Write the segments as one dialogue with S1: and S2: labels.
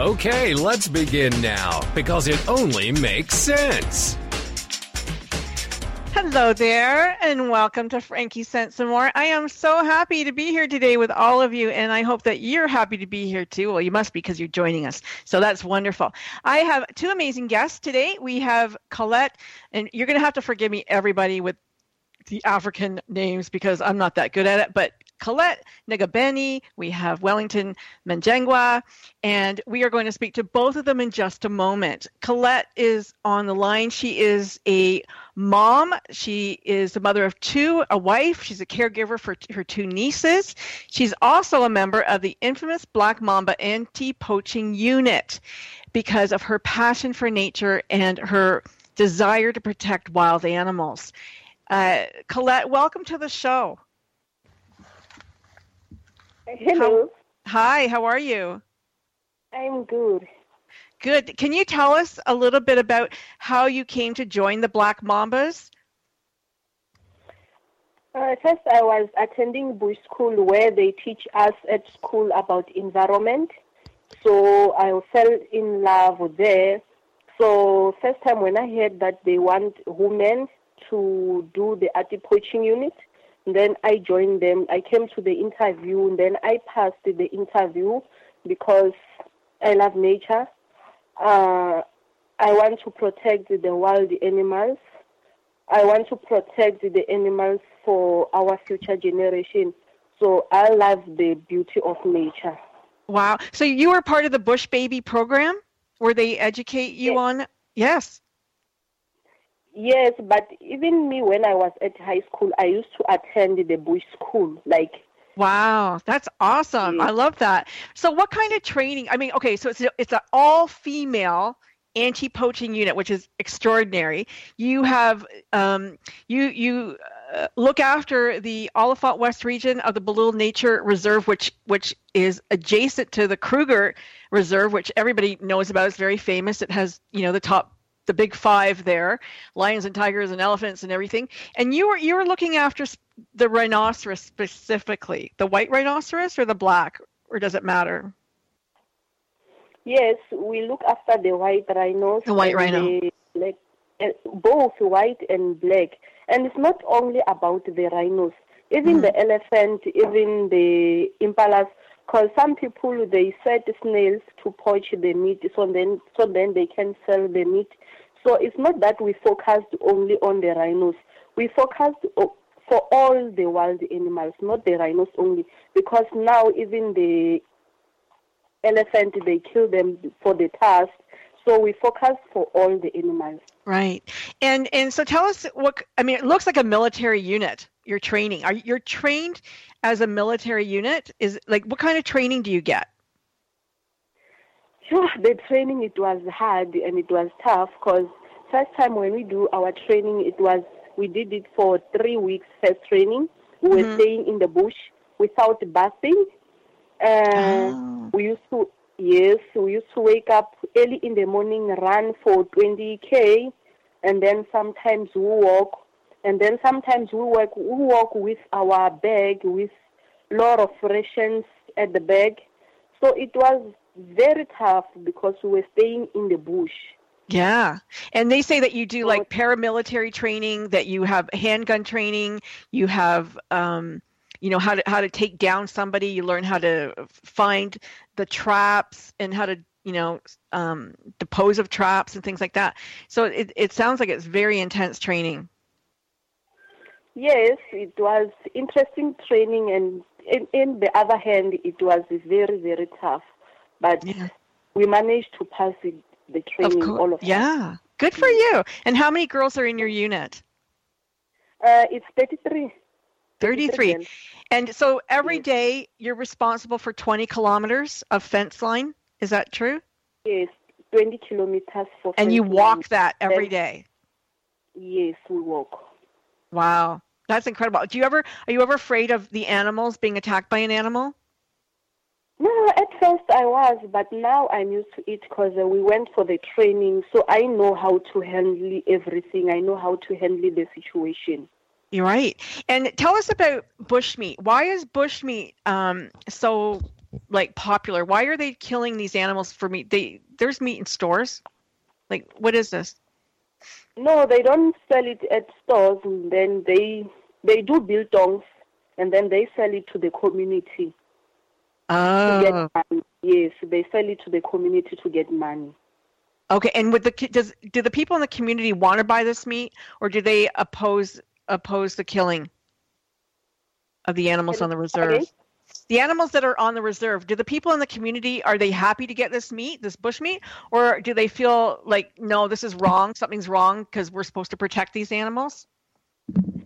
S1: Okay, let's begin now because it only makes sense.
S2: Hello there, and welcome to Frankie Sense and More. I am so happy to be here today with all of you, and I hope that you're happy to be here too. Well, you must be because you're joining us. So that's wonderful. I have two amazing guests today. We have Colette, and you're going to have to forgive me, everybody, with the African names because I'm not that good at it, but Colette Negabeni, we have Wellington Manjengwa, and we are going to speak to both of them in just a moment. Colette is on the line. She is a mom. She is the mother of two, a wife. She's a caregiver for t- her two nieces. She's also a member of the infamous Black Mamba anti poaching unit because of her passion for nature and her desire to protect wild animals. Uh, Colette, welcome to the show.
S3: Hello,
S2: Hi, how are you?
S3: I'm good.
S2: Good. Can you tell us a little bit about how you came to join the Black Mambas?
S3: Uh, first, I was attending Bush School where they teach us at school about environment. So I fell in love there. So first time when I heard that they want women to do the anti poaching unit, then I joined them. I came to the interview, and then I passed the interview because I love nature. Uh, I want to protect the wild animals. I want to protect the animals for our future generation. So I love the beauty of nature.
S2: Wow. So you were part of the Bush Baby program where they educate you
S3: Yes.
S2: on Yes.
S3: Yes, but even me when I was at high school, I used to attend the bush school. Like,
S2: Wow, that's awesome. I love that. So what kind of training? I mean, okay, so it's a, it's an all-female anti-poaching unit, which is extraordinary. You have um, you you uh, look after the Olifant West region of the Balule Nature Reserve, which which is adjacent to the Kruger Reserve, which everybody knows about. It's very famous. It has you know the top the big five there lions and tigers and elephants and everything and you were you were looking after the rhinoceros specifically the white rhinoceros or the black or does it matter
S3: yes, we look after the white rhinos.
S2: The white rhino.
S3: the black, both white and black. And it's not only about the rhinos, even
S2: Mm.
S3: the elephant, even the impalas. Because some people they set snails to poach the meat, so then so then they can sell the meat. So it's not that we focused only on the rhinos. We focused for all the wild animals, not the rhinos only, because now even the elephant they kill them for the task. So we focus for all the animals.
S2: right and and so tell us what i mean it looks like a military unit you're training are you're trained as a military unit is like what kind of training do you get
S3: Sure, the training it was hard and it was tough because first time when we do our training it was we did it for three weeks first training. We were
S2: Mhm.
S3: staying in the bush without bathing. Uh,
S2: Oh.
S3: We used to yes, we used to wake up early in the morning, run for 20k, and then sometimes we walk, and then sometimes we work we walk with our bag with lot of rations at the bag. So it was very tough because we were staying in the bush.
S2: Yeah. And they say that you do like paramilitary training, that you have handgun training, you have um you know how to how to take down somebody, you learn how to find the traps and how to, you know, um dispose of traps and things like that. So it it sounds like it's very intense training.
S3: Yes, it was interesting training, and in, in the other hand, it was very, very tough. But
S2: Yeah.
S3: we managed to pass it, the training,
S2: of
S3: all of us.
S2: Yeah. Good for you. And how many girls are in your unit?
S3: Uh, it's 33.
S2: 33.
S3: girls.
S2: And so every
S3: Yes.
S2: day you're responsible for 20 kilometers of fence line. Is that true?
S3: Yes, 20 kilometers for.
S2: And you walk that every day.
S3: Yes, we walk.
S2: Wow. That's incredible. Do you ever are you ever afraid of the animals being attacked by an animal?
S3: No, at first I was, but now I'm used to it because uh, we went for the training, so I know how to handle everything. I know how to handle the situation.
S2: You're right. And tell us about bushmeat. Why is bushmeat um, so like popular? Why are they killing these animals for meat? They there's meat in stores. Like what is this?
S3: No, they don't sell it at stores. And then they they do biltongs, and then they sell it to the community ah. money. Yes, they sell it to the community to get money.
S2: Okay. And with the does do the people in the community want to buy this meat, or do they oppose oppose the killing of the animals on the reserve? The animals that are on the reserve, do the people in the community are they happy to get this meat, this bush meat, or do they feel like no, this is wrong, something's wrong because we're supposed to protect these animals?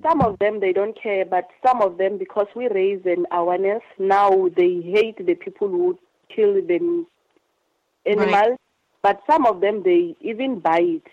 S3: Some of them they don't care, but some of them because we raise an awareness now they hate the people who kill the animals. But some of them they even buy it.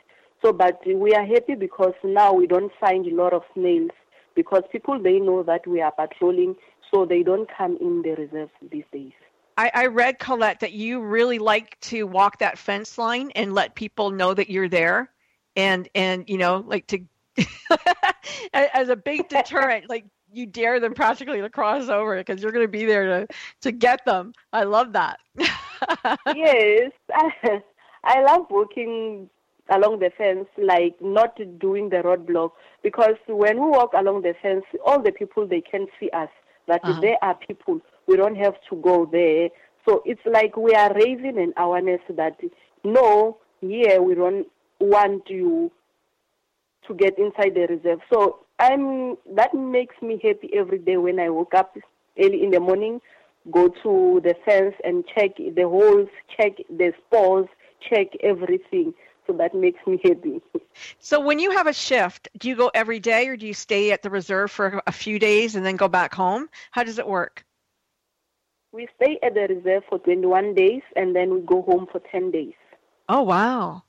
S3: So, but we are happy because now we don't find a lot of snails because people they know that we are patrolling, so they don't come in the reserve these days.
S2: I, I read Colette that you really like to walk that fence line and let people know that you're there, and and you know like to as a big deterrent, like you dare them practically to cross over because you're going to be there to to get them. I love that.
S3: yes, I, I love walking along the fence, like not doing the roadblock, because when we walk along the fence, all the people they can see us. That
S2: Uh-huh.
S3: there are people. We don't have to go there. So it's like we are raising an awareness that no, here we don't want you to get inside the reserve. So I'm that makes me happy every day when I wake up early in the morning, go to the fence and check the holes, check the spores, check everything. So that makes me happy.
S2: so when you have a shift, do you go every day or do you stay at the reserve for a few days and then go back home? How does it work?
S3: We stay at the reserve for 21 days and then we go home for 10 days.
S2: Oh wow.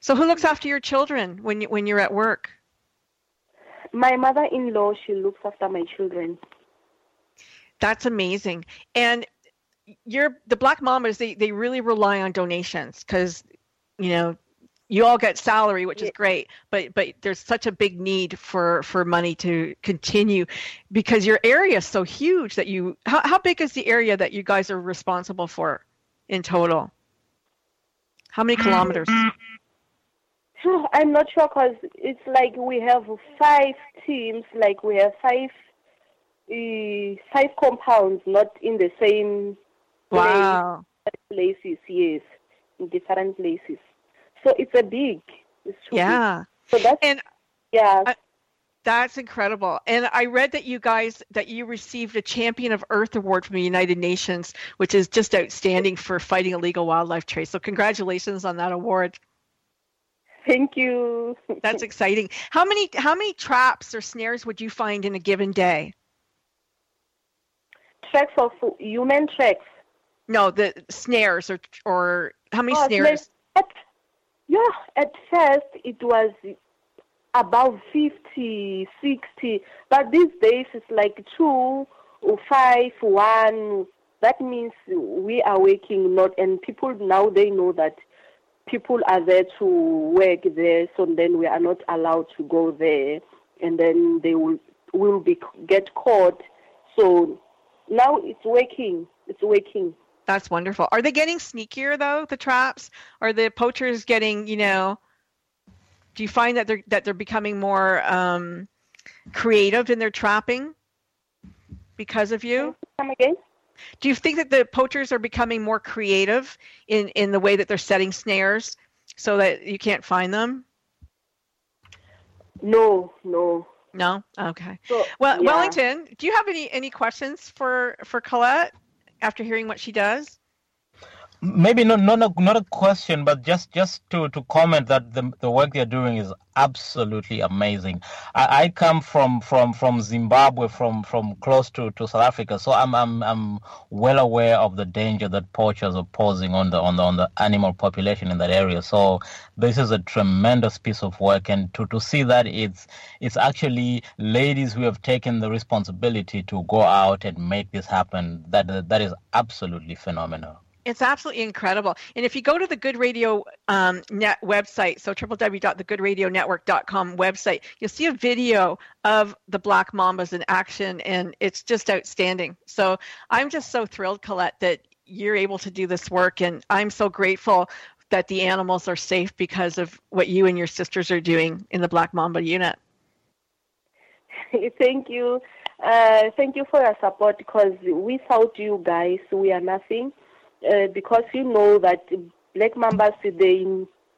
S2: So who looks after your children when you when you're at work?
S3: My mother-in-law, she looks after my children.
S2: That's amazing. And you're the Black Mambas. They they really rely on donations because you know you all get salary, which is great. But but there's such a big need for for money to continue because your area is so huge that you. How how big is the area that you guys are responsible for in total? How many kilometers?
S3: I'm not sure because it's like we have five teams, like we have five uh, five compounds, not in the same
S2: Wow.
S3: places, yes, in different places. So it's a big. It's too big.
S2: Yeah.
S3: So that's
S2: And
S3: yeah.
S2: I- That's incredible. And I read that you guys that you received a Champion of Earth award from the United Nations, which is just outstanding for fighting illegal wildlife trade. So congratulations on that award.
S3: Thank you.
S2: That's exciting. How many how many traps or snares would you find in a given day?
S3: tracks of human tracks.
S2: No, the snares or or how many
S3: Oh,
S2: snares?
S3: At, yeah, at first it was about 50, 60, but these days it's like two or five, one. That means we are working not, and people now they know that people are there to work there, so then we are not allowed to go there, and then they will will be get caught. So now it's working. It's working.
S2: That's wonderful. Are they getting sneakier though, the traps? Are the poachers getting, you know, do you find that they're that they're becoming more um, creative in their trapping because of you?
S3: Come again?
S2: Do you think that the poachers are becoming more creative in, in the way that they're setting snares so that you can't find them?
S3: No, no.
S2: No? Okay.
S3: So,
S2: Well,
S3: yeah.
S2: Wellington, do you have any any questions for for Colette after hearing what she does?
S4: Maybe not not a, not a question, but just just to, to comment that the the work they're doing is absolutely amazing. I, I come from from from Zimbabwe, from from close to, to South Africa, so I'm I'm I'm well aware of the danger that poachers are posing on the on the on the animal population in that area. So this is a tremendous piece of work, and to, to see that it's it's actually ladies who have taken the responsibility to go out and make this happen. That that is absolutely phenomenal.
S2: It's absolutely incredible. And if you go to the Good Radio um, Net website, so www.thegoodradionetwork.com website, you'll see a video of the black mambas in action, and it's just outstanding. So I'm just so thrilled, Colette, that you're able to do this work, and I'm so grateful that the animals are safe because of what you and your sisters are doing in the Black Mamba unit.
S3: thank you. Uh, thank you for your support because without you guys, we are nothing uh, because you know that black mambas they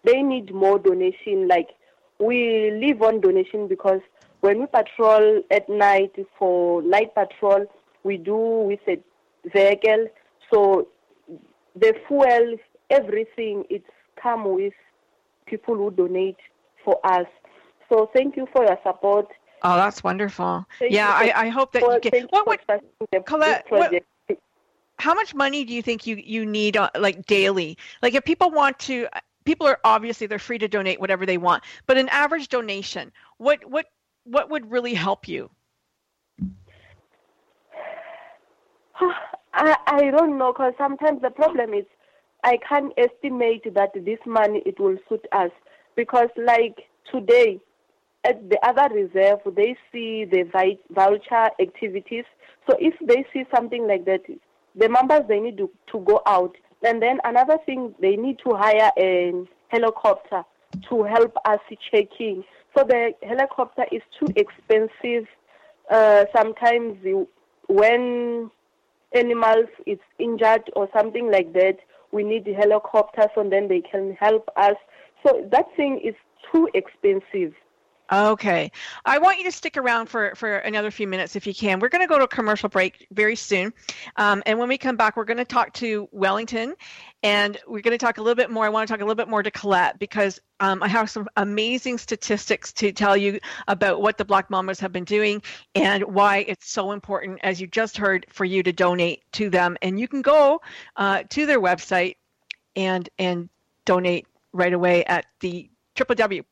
S3: they need more donation. Like we live on donation because when we patrol at night for night patrol, we do with a vehicle. So the fuel, everything, it's come with people who donate for us. So thank you for your support.
S2: Oh, that's wonderful.
S3: Thank
S2: yeah, I, I hope that
S3: for-
S2: you can.
S3: thank
S2: What would Colette, what-
S3: project.
S2: How much money do you think you you need uh, like daily? Like if people want to people are obviously they're free to donate whatever they want but an average donation what what what would really help you?
S3: I, I don't know because sometimes the problem is I can't estimate that this money it will suit us because like today at the other reserve they see the vulture activities. So if they see something like that the members they need to, to go out and then another thing they need to hire a helicopter to help us checking so the helicopter is too expensive uh, sometimes you, when animals is injured or something like that, we need helicopters and then they can help us. So that thing is too expensive.
S2: Okay. I want you to stick around for for another few minutes if you can. We're going to go to a commercial break very soon. Um, and when we come back we're going to talk to wellington and we're going to talk a little bit more i want to talk a little bit more to colette because um, i have some amazing statistics to tell you about what the black mambas have been doing and why it's so important as you just heard for you to donate to them. And you can go uh, to their website and and donate right away at the www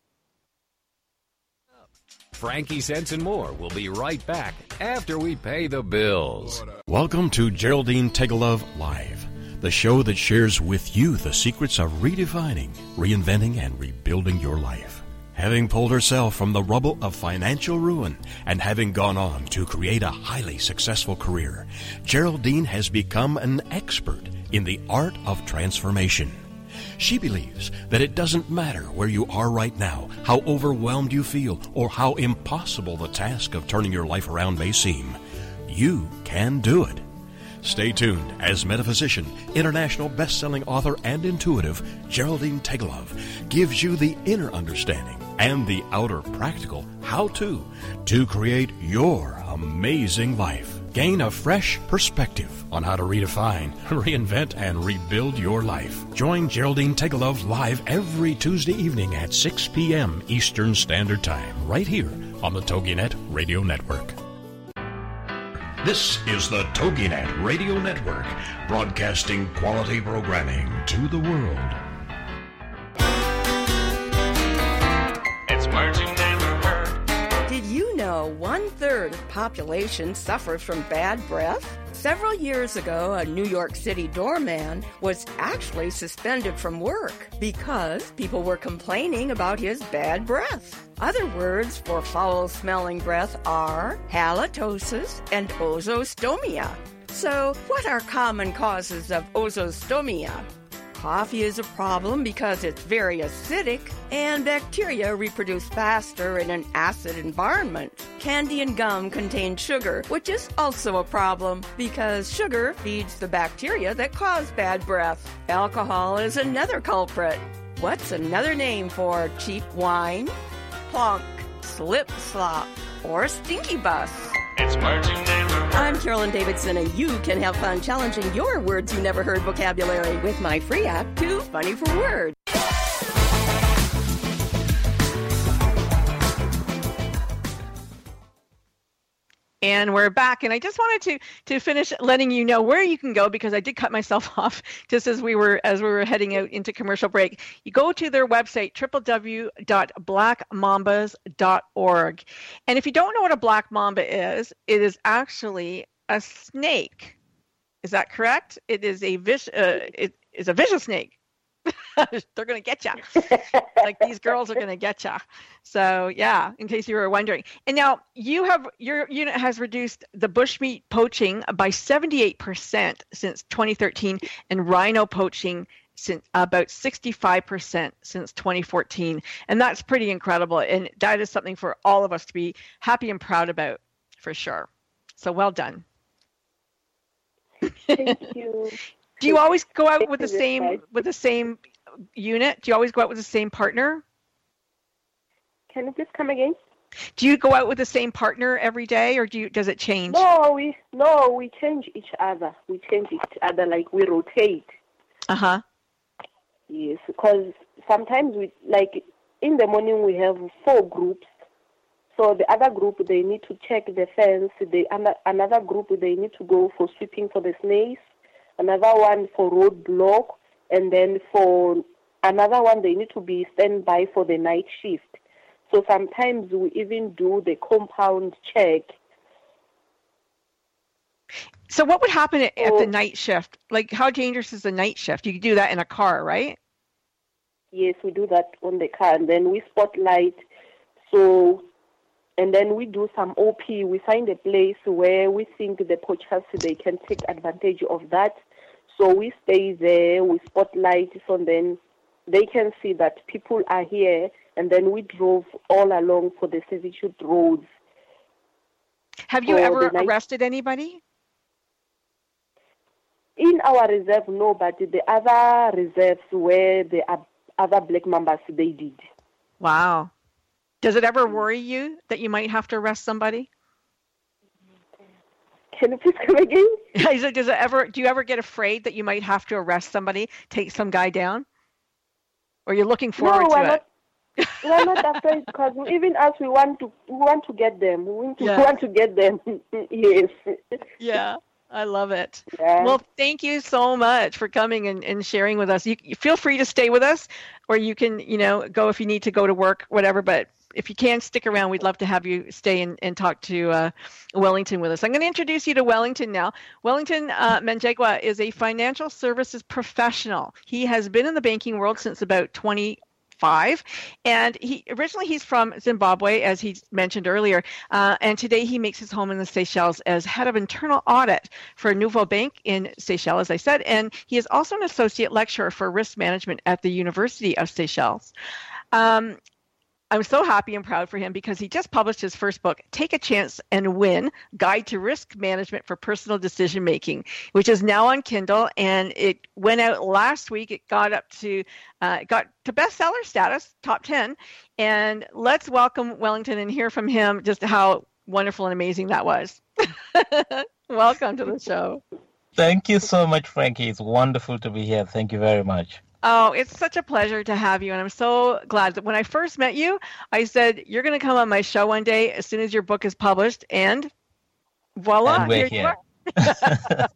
S1: Frankie Sense and more will be right back after we pay the bills.
S5: Welcome to Geraldine Tegelov Live, the show that shares with you the secrets of redefining, reinventing, and rebuilding your life. Having pulled herself from the rubble of financial ruin and having gone on to create a highly successful career, Geraldine has become an expert in the art of transformation. She believes that it doesn't matter where you are right now, how overwhelmed you feel, or how impossible the task of turning your life around may seem. You can do it. Stay tuned as metaphysician, international best-selling author, and intuitive Geraldine Tegelov gives you the inner understanding and the outer practical how-to to create your amazing life. Gain a fresh perspective on how to redefine, reinvent, and rebuild your life. Join Geraldine Tegelov live every Tuesday evening at 6 p.m. Eastern Standard Time, right here on the TogiNet Radio Network. This is the TogiNet Radio Network, broadcasting quality programming to the world.
S6: It's words
S7: one third of population suffers from bad breath? Several years ago, a New York City doorman was actually suspended from work because people were complaining about his bad breath. Other words for foul smelling breath are halitosis and ozostomia. So, what are common causes of ozostomia? Coffee is a problem because it's very acidic and bacteria reproduce faster in an acid environment. Candy and gum contain sugar, which is also a problem because sugar feeds the bacteria that cause bad breath. Alcohol is another culprit. What's another name for cheap wine? Plonk, slip slop, or stinky bus. I'm Carolyn Davidson, and you can have fun challenging your words you never heard vocabulary with my free app, Too Funny for Words.
S2: And we're back, and I just wanted to to finish letting you know where you can go because I did cut myself off just as we were as we were heading out into commercial break. You go to their website www.blackmambas.org, and if you don't know what a black mamba is, it is actually a snake. Is that correct? It is a vis- uh, it is a vicious snake. They're gonna get you. like these girls are gonna get you. So yeah, in case you were wondering. And now you have your unit has reduced the bushmeat poaching by 78% since 2013, and rhino poaching since about 65% since 2014, and that's pretty incredible. And that is something for all of us to be happy and proud about, for sure. So well done.
S3: Thank you.
S2: Do you always go out with the same with the same unit? Do you always go out with the same partner?
S3: Can you please come again?
S2: Do you go out with the same partner every day, or do you does it change?
S3: No, we no, we change each other. We change each other like we rotate.
S2: Uh huh.
S3: Yes, because sometimes we like in the morning we have four groups. So the other group they need to check the fence. The another group they need to go for sweeping for the snakes. Another one for roadblock, and then for another one they need to be standby for the night shift. So sometimes we even do the compound check.
S2: So what would happen at, at the
S3: oh.
S2: night shift? Like how dangerous is the night shift? You do that in a car, right?
S3: Yes, we do that on the car, and then we spotlight. So, and then we do some OP. We find a place where we think the poachers they can take advantage of that. So we stay there. We spotlight, so then they can see that people are here, and then we drove all along for the servitude roads.
S2: Have you ever arrested anybody?
S3: In our reserve, no, but the other reserves where the other black mambas they did.
S2: Wow. Does it ever worry you that you might have to arrest somebody?
S3: Can you please come again?
S2: Is it, does it ever? Do you ever get afraid that you might have to arrest somebody, take some guy down, or you're looking forward
S3: no,
S2: to
S3: we're
S2: it?
S3: not. we're not afraid because even us, we want to. We want to get them. We want to,
S2: Yeah.
S3: want to get them. yes.
S2: Yeah, I love it.
S3: Yeah.
S2: Well, thank you so much for coming and, and sharing with us. You, you feel free to stay with us, or you can, you know, go if you need to go to work, whatever. But if you can stick around, we'd love to have you stay and, and talk to uh, Wellington with us. I'm going to introduce you to Wellington now. Wellington uh, is a financial services professional. He has been in the banking world since about 20 five and he originally he's from zimbabwe as he mentioned earlier uh, and today he makes his home in the seychelles as head of internal audit for Nouvobanq in seychelles as i said and he is also an associate lecturer for risk management at the university of seychelles um, I'm so happy and proud for him because he just published his first book, Take a Chance and Win Guide to Risk Management for Personal Decision Making, which is now on Kindle. And it went out last week. It got up to uh, got to bestseller status, top 10. And let's welcome Wellington and hear from him just how wonderful and amazing that was. welcome to the show.
S4: Thank you so much, Frankie. It's wonderful to be here. Thank you very much.
S2: Oh, it's such a pleasure to have you. And I'm so glad that when I first met you, I said, You're going to come on my show one day as soon as your book is published. And voila,
S4: And
S2: here you
S4: here.
S2: are.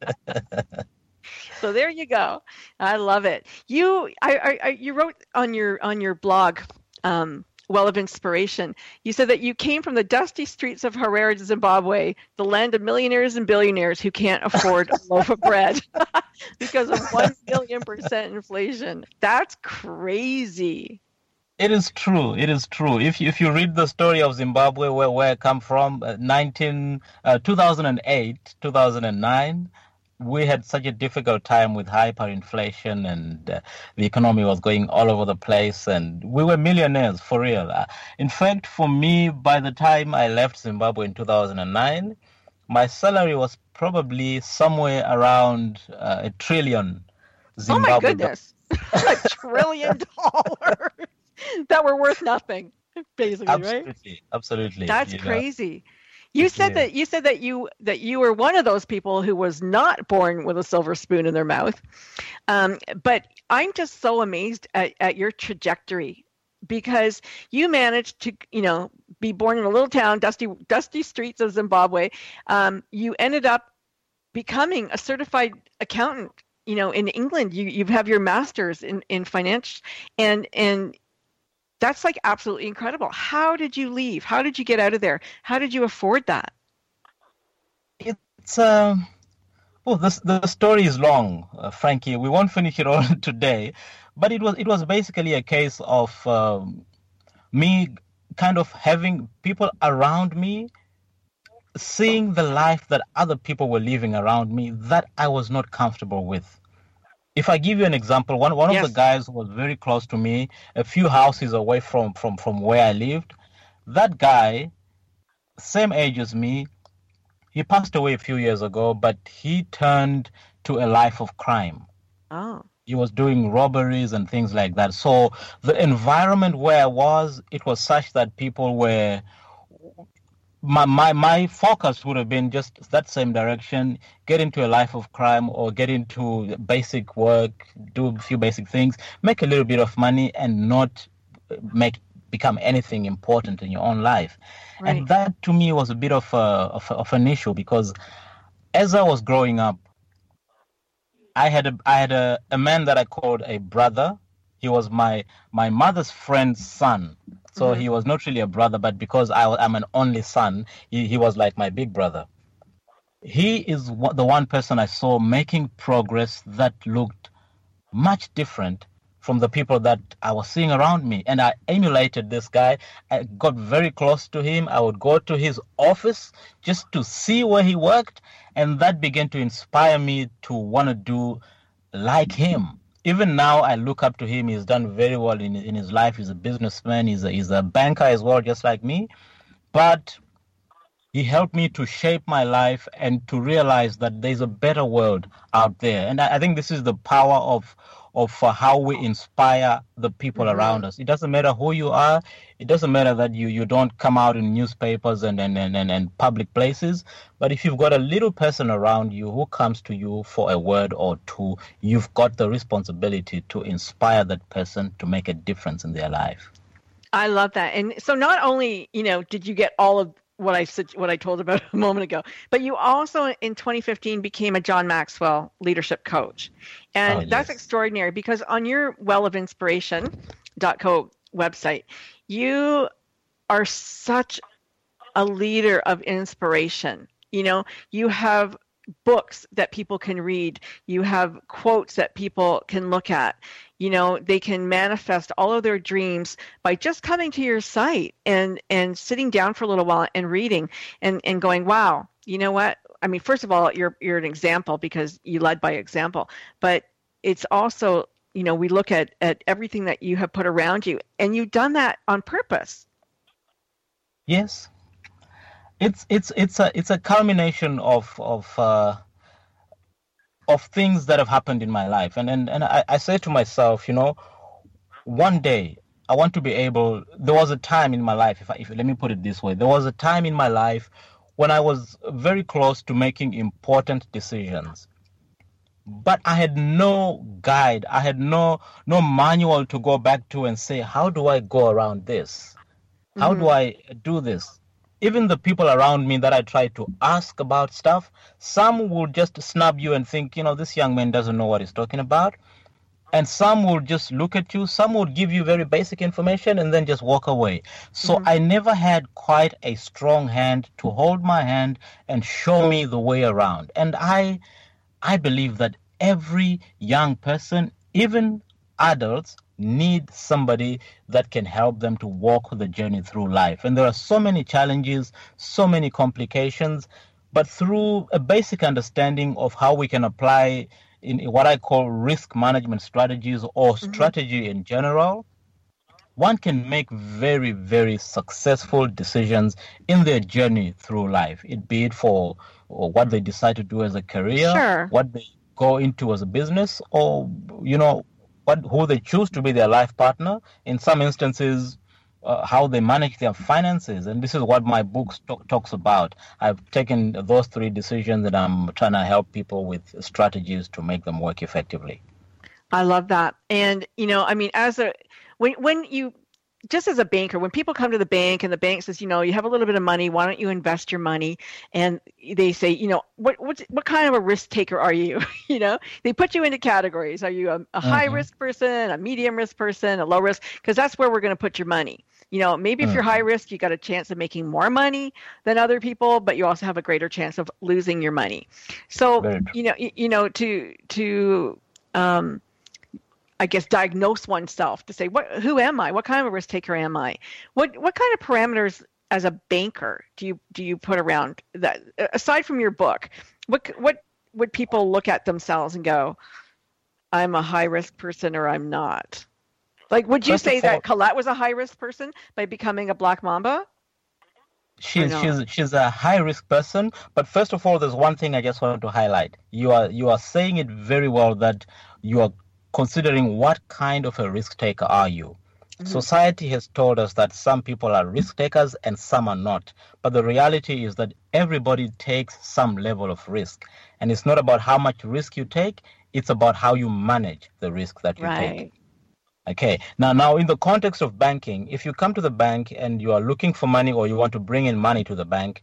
S2: so there you go. I love it. You, I, I, I you wrote on your on your blog, um, Well of Inspiration. You said that you came from the dusty streets of Harare, Zimbabwe, the land of millionaires and billionaires who can't afford a loaf of bread because of one billion percent inflation. That's crazy.
S4: It is true. It is true. If you, if you read the story of Zimbabwe, where, where I come from, uh, 19, uh, 2008, 2009, we had such a difficult time with hyperinflation and uh, the economy was going all over the place and we were millionaires for real. Uh, in fact, for me, by the time I left Zimbabwe in 2009, my salary was probably somewhere around uh, a trillion zimbabwe
S2: Oh my goodness. a trillion dollars that were worth nothing, basically, right?
S4: Absolutely, absolutely.
S2: That's
S4: crazy know.
S2: You said that you said that you that you were one of those people who was not born with a silver spoon in their mouth. Um, but I'm just so amazed at, at your trajectory because you managed to, you know, be born in a little town, dusty dusty streets of Zimbabwe. Um, you ended up becoming a certified accountant. You know, in England, you you have your master's in in finance, and and that's like absolutely incredible. How did you leave? How did you get out of there? How did you afford that?
S4: It's um, oh, this the story is long, uh, Frankie. We won't finish it all today, but it was it was basically a case of um, me kind of having people around me seeing the life that other people were living around me that I was not comfortable with. If I give you an example, one one
S2: Yes.
S4: of the guys who was very close to me, a few houses away from from from where I lived, that guy, same age as me, he passed away a few years ago, but he turned to a life of crime.
S2: Oh,
S4: He was doing robberies and things like that. So the environment where I was, it was such that people were my, my my focus would have been just that same direction get into a life of crime or get into basic work do a few basic things make a little bit of money and not uh, make become anything important in your own life.
S2: Right.
S4: and that to me was a bit of, a, of, of an issue because as i was growing up i had a i had a, a man that i called a brother. He was my my mother's friend's son so
S2: Mhm.
S4: he was not really a brother but because I, i'm an only son he, he was like my big brother he is the one person i saw making progress that looked much different from the people that I was seeing around me. And I emulated this guy. I got very close to him. I would go to his office just to see where he worked. And that began to inspire me to want to do like him. Even now, I look up to him. He's done very well in, in his life. He's a businessman, he's a, he's a banker as well, just like me. But he helped me to shape my life and to realize that there's a better world out there. And I, I think this is the power of of uh, how we inspire the people
S2: Mhm.
S4: around us. It doesn't matter who you are. It doesn't matter that you, you don't come out in newspapers and, and, and, and, public places. But if you've got a little person around you who comes to you for a word or two, you've got the responsibility to inspire that person to make a difference in their life.
S2: I love that. And so not only, you know, did you get all of what I said what I told about a moment ago, but you also in 2015 became a John Maxwell leadership coach. And
S4: Oh,
S2: that's extraordinary because on your well of inspiration.co website, you are such a leader of inspiration. You know, you have books that people can read, you have quotes that people can look at. You know, they can manifest all of their dreams by just coming to your site and and sitting down for a little while and reading and and going, "Wow, you know what? I mean, first of all, you're you're an example because you led by example, but it's also you know we look at at everything that you have put around you and you've done that on purpose
S4: Yes, it's it's it's a it's a culmination of of uh, of things that have happened in my life, and and and I, I say to myself, you know, one day I want to be able. There was a time in my life, if I, if let me put it this way, there was a time in my life when I was very close to making important decisions. But I had no guide. I had no no manual to go back to and say, how do I go around this? How do mm-hmm. I do this? Even the people around me that I try to ask about stuff, some will just snub you and think, you know, this young man doesn't know what he's talking about. And some will just look at you, some will give you very basic information and then just walk away. So mm-hmm. I never had quite a strong hand to hold my hand and show me the way around. And I I believe that every young person, even adults, need somebody that can help them to walk the journey through life. And there are so many challenges, so many complications, but through a basic understanding of how we can apply in what I call risk management strategies or mm-hmm. strategy in general, one can make very, very successful decisions in their journey through life, it be it for or what they decide to do as a career,
S2: Sure.
S4: what they go into as a business, or you know, what who they choose to be their life partner. In some instances, uh, how they manage their finances. And this is what my book talks about. I've taken those three decisions and I'm trying to help people with strategies to make them work effectively.
S2: I love that. And you know, I mean, as a when when you just as a banker, when people come to the bank and the bank says, you know, you have a little bit of money, why don't you invest your money? And they say, you know, what what what kind of a risk taker are you? you know, they put you into categories. Are you a, a high
S4: Mhm.
S2: risk person, a medium risk person, a low risk? Because that's where we're going to put your money. You know, maybe if you're high risk, you got a chance of making more money than other people, but you also have a greater chance of losing your money. So, you know, y- you know, to to um, I guess diagnose oneself to say what who am I? What kind of a risk taker am I? What what kind of parameters as a banker do you do you put around that aside from your book? What what would people look at themselves and go, I'm a high risk person or I'm not? Like would you
S4: First
S2: say that Colette was a high risk person by becoming a black mamba?
S4: She's she's she's a high risk person. But first of all, there's one thing I just want to highlight. You are you are saying it very well that you are considering what kind of a risk taker are you. Mm-hmm. Society has told us that some people are risk takers and some are not. But the reality is that everybody takes some level of risk. And it's not about how much risk you take, it's about how you manage the risk that you take.
S2: Right.
S4: Okay. Now, now in the context of banking, if you come to the bank and you are looking for money or you want to bring in money to the bank,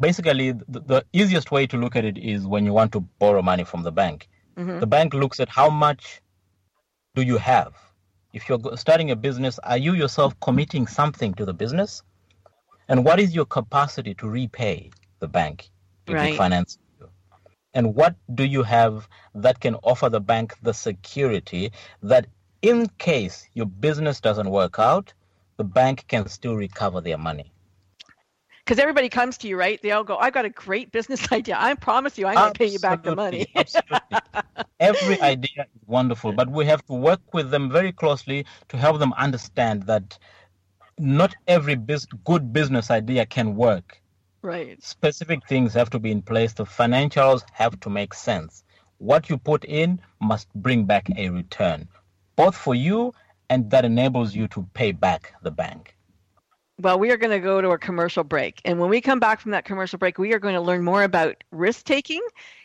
S4: basically the, the easiest way to look at it is when you want to borrow money from the bank.
S2: Mhm.
S4: The bank looks at how much do you have. If you're starting a business, are you yourself committing something to the business? And what is your capacity to repay the bank if
S2: Right.
S4: it finances you? And what do you have that can offer the bank the security that in case your business doesn't work out, the bank can still recover their money?
S2: Because everybody comes to you, right? They all go, I've got a great business idea. I promise you I'm going to pay you back the money.
S4: Absolutely. Every idea is wonderful, but we have to work with them very closely to help them understand that not every bus- good business idea can work.
S2: right.
S4: Specific things have to be in place. The financials have to make sense. What you put in must bring back a return, both for you and that enables you to pay back the bank.
S2: Well, we are going to go to a commercial break. And when we come back from that commercial break, we are going to learn more about risk taking,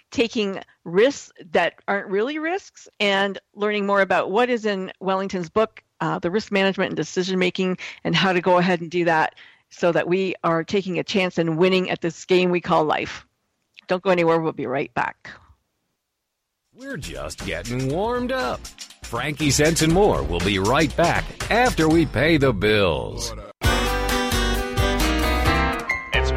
S2: taking risks that aren't really risks, and learning more about what is in Wellington's book, uh, the risk management and decision making, and how to go ahead and do that so that we are taking a chance and winning at this game we call life. Don't go anywhere. We'll be right back.
S1: We're just getting warmed up. Frankie Sense and More will be right back after we pay the bills.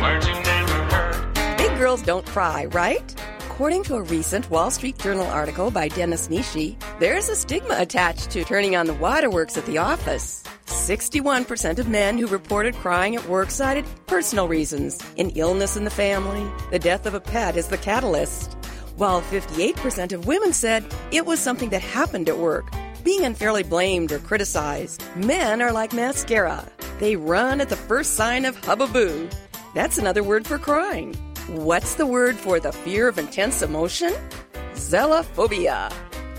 S6: Words you never heard.
S7: Big girls don't cry, right? According to a recent Wall Street Journal article by Dennis Nishi, there's a stigma attached to turning on the waterworks at the office. 61% of men who reported crying at work cited personal reasons, an illness in the family, the death of a pet is the catalyst. While 58% of women said it was something that happened at work, being unfairly blamed or criticized. Men are like mascara. They run at the first sign of hubbub. That's another word for crying. What's the word for the fear of intense emotion? Zelophobia.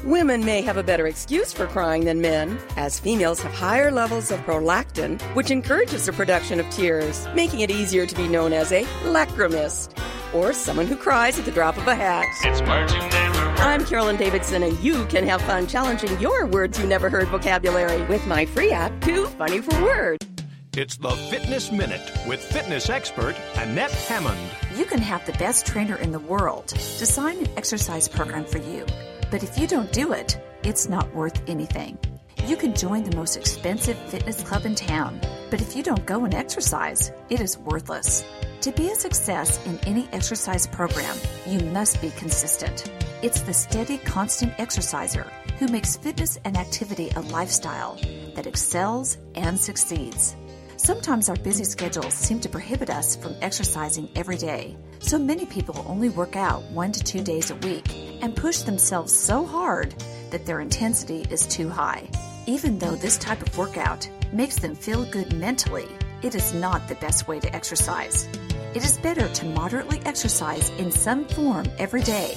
S7: Women may have a better excuse for crying than men, as females have higher levels of prolactin, which encourages the production of tears, making it easier to be known as a lachrymist, or someone who cries at the drop of a hat.
S6: It's words you never heard.
S7: I'm Carolyn Davidson, and you can have fun challenging your words you never heard vocabulary with my free app, Too Funny for Words.
S8: It's the Fitness Minute with fitness expert Annette Hammond.
S9: You can have the best trainer in the world design an exercise program for you, but if you don't do it, it's not worth anything. You can join the most expensive fitness club in town, but if you don't go and exercise, it is worthless. To be a success in any exercise program, you must be consistent. It's the steady, constant exerciser who makes fitness and activity a lifestyle that excels and succeeds. Sometimes our busy schedules seem to prohibit us from exercising every day, so many people only work out one to two days a week and push themselves so hard that their intensity is too high. Even though this type of workout makes them feel good mentally, it is not the best way to exercise. It is better to moderately exercise in some form every day.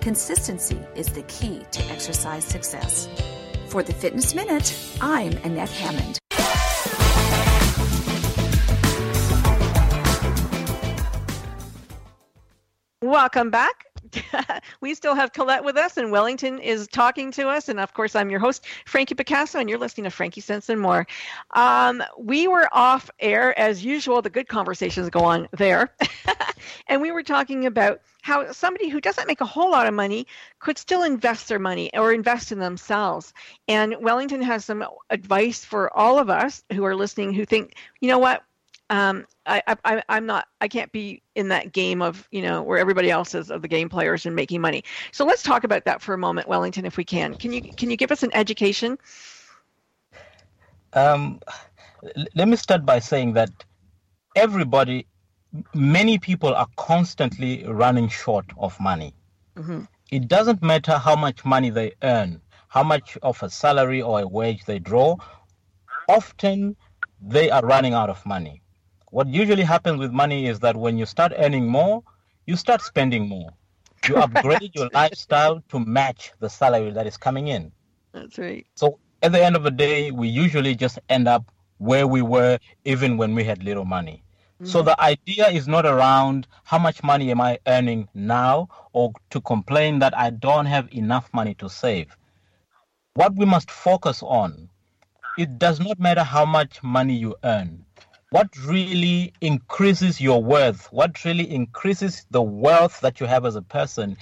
S9: Consistency is the key to exercise success. For the Fitness Minute, I'm Annette Hammond.
S2: Welcome back. we still have Colette with us, and Wellington is talking to us. And of course, I'm your host, Frankie Picasso, and you're listening to Frankie Sense and More. Um, we were off air as usual. The good conversations go on there. and we were talking about how somebody who doesn't make a whole lot of money could still invest their money or invest in themselves. And Wellington has some advice for all of us who are listening who think, you know what, um, I, I, I'm not, I can't be in that game of, you know, where everybody else is of the game players and making money. So let's talk about that for a moment, Wellington, if we can. Can you, can you give us an education?
S4: Um, let me start by saying that everybody, many people are constantly running short of money.
S2: Mm-hmm.
S4: It doesn't matter how much money they earn, how much of a salary or a wage they draw, often they are running out of money. What usually happens with money is that when you start earning more, you start spending more. You upgrade your lifestyle to match the salary that is coming in.
S2: That's right.
S4: So at the end of the day, we usually just end up where we were even when we had little money. So mm-hmm. the idea is not around how much money am I earning now or to complain that I don't have enough money to save. What we must focus on, it does not matter how much money you earn. What really increases your worth, what really increases the wealth that you have as a person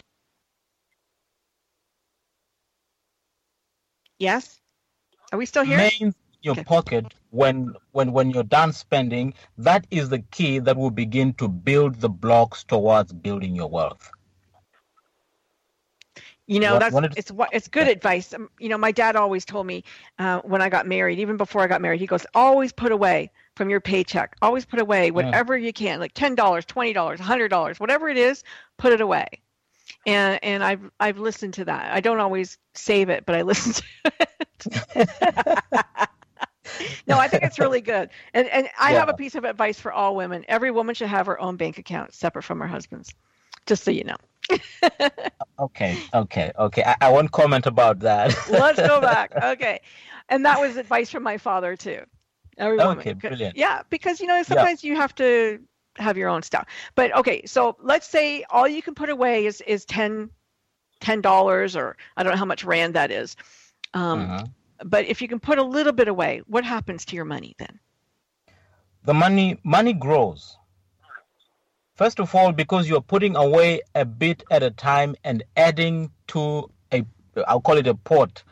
S2: Yes. Are we still here?
S4: remains in your
S2: Okay.
S4: pocket when when when you're done spending that is the key that will begin to build the blocks towards building your wealth
S2: You know, that's
S4: what
S2: it's it's good advice. Um, you know, my dad always told me uh, when I got married, even before I got married, he goes, always put away from your paycheck. Always put away whatever you can, like ten dollars, twenty dollars, hundred dollars, whatever it is, put it away. And and I've I've listened to that. I don't always save it, but I listen to it. no, I think it's really good. And and I have a piece of advice for all women. Every woman should have her own bank account separate from her husband's. Just so you know.
S4: okay okay okay i, I won't comment about that
S2: Let's go back. Okay. And that was advice from my father too. Every woman.
S4: Okay, brilliant.
S2: Yeah, because you know sometimes you have to have your own stuff. But okay, so let's say all you can put away is is ten ten dollars or I don't know how much rand that is. Um,
S4: Mhm.
S2: But if you can put a little bit away, what happens to your money then?
S4: the money money grows first of all because you're putting away a bit at a time and adding to a i'll call it a pot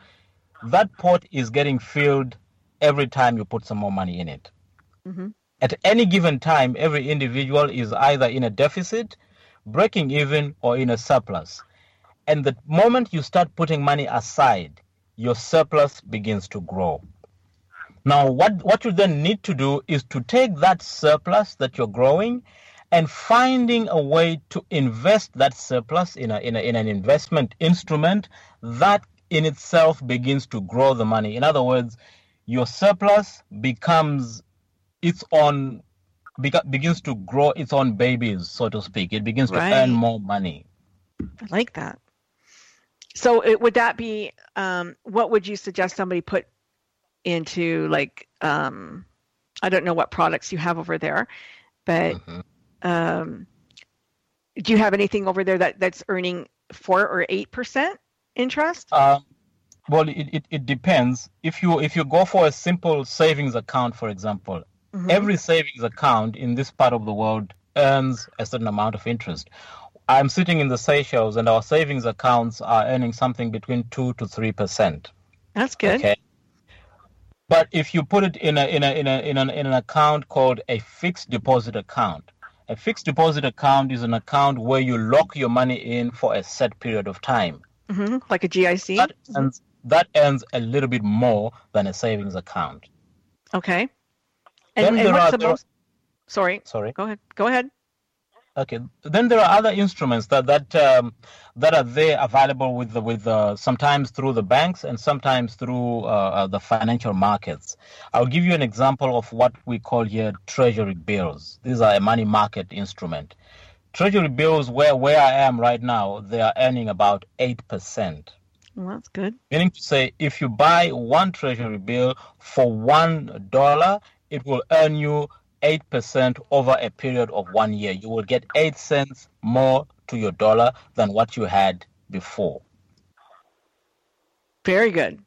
S4: that pot is getting filled every time you put some more money in it
S2: hmm
S4: At any given time, every individual is either in a deficit, breaking even, or in a surplus. And the moment you start putting money aside, your surplus begins to grow. Now, what, what you then need to do is to take that surplus that you're growing and finding a way to invest that surplus in, a, in, a, in an investment instrument that in itself begins to grow the money. In other words, your surplus becomes its own bega- begins to grow its own babies, so to speak. It begins to earn more money.
S2: I like that. So it, would that be um, what would you suggest somebody put into like um, I don't know what products you have over there, but
S4: Mhm.
S2: um, do you have anything over there that, that's earning four or eight percent interest?
S4: Um, well, it, it, it depends. If you if you go for a simple savings account, for example,
S2: Mhm.
S4: every savings account in this part of the world earns a certain amount of interest. I'm sitting in the Seychelles, and our savings accounts are earning something between two to three percent.
S2: That's good.
S4: Okay. But if you put it in a in a in a in an, in an account called a fixed deposit account, a fixed deposit account is an account where you lock your money in for a set period of time.
S2: hmm Like a GIC.
S4: That earns, that earns a little bit more than a savings account.
S2: okay. And, and
S4: there
S2: what's
S4: are-
S2: the
S4: are-
S2: Sorry.
S4: Sorry.
S2: Go ahead. Go ahead.
S4: Okay. Then there are other instruments that that um, that are there available with the, with uh, sometimes through the banks and sometimes through uh, uh, the financial markets. I'll give you an example of what we call here treasury bills. These are a money market instrument. Treasury bills, where where I am right now, they are earning about eight percent.
S2: Well, that's good.
S4: Meaning to say, if you buy one treasury bill for one dollar, it will earn you eight percent over a period of one year. You will get eight cents more to your dollar than what you had before.
S2: Very good.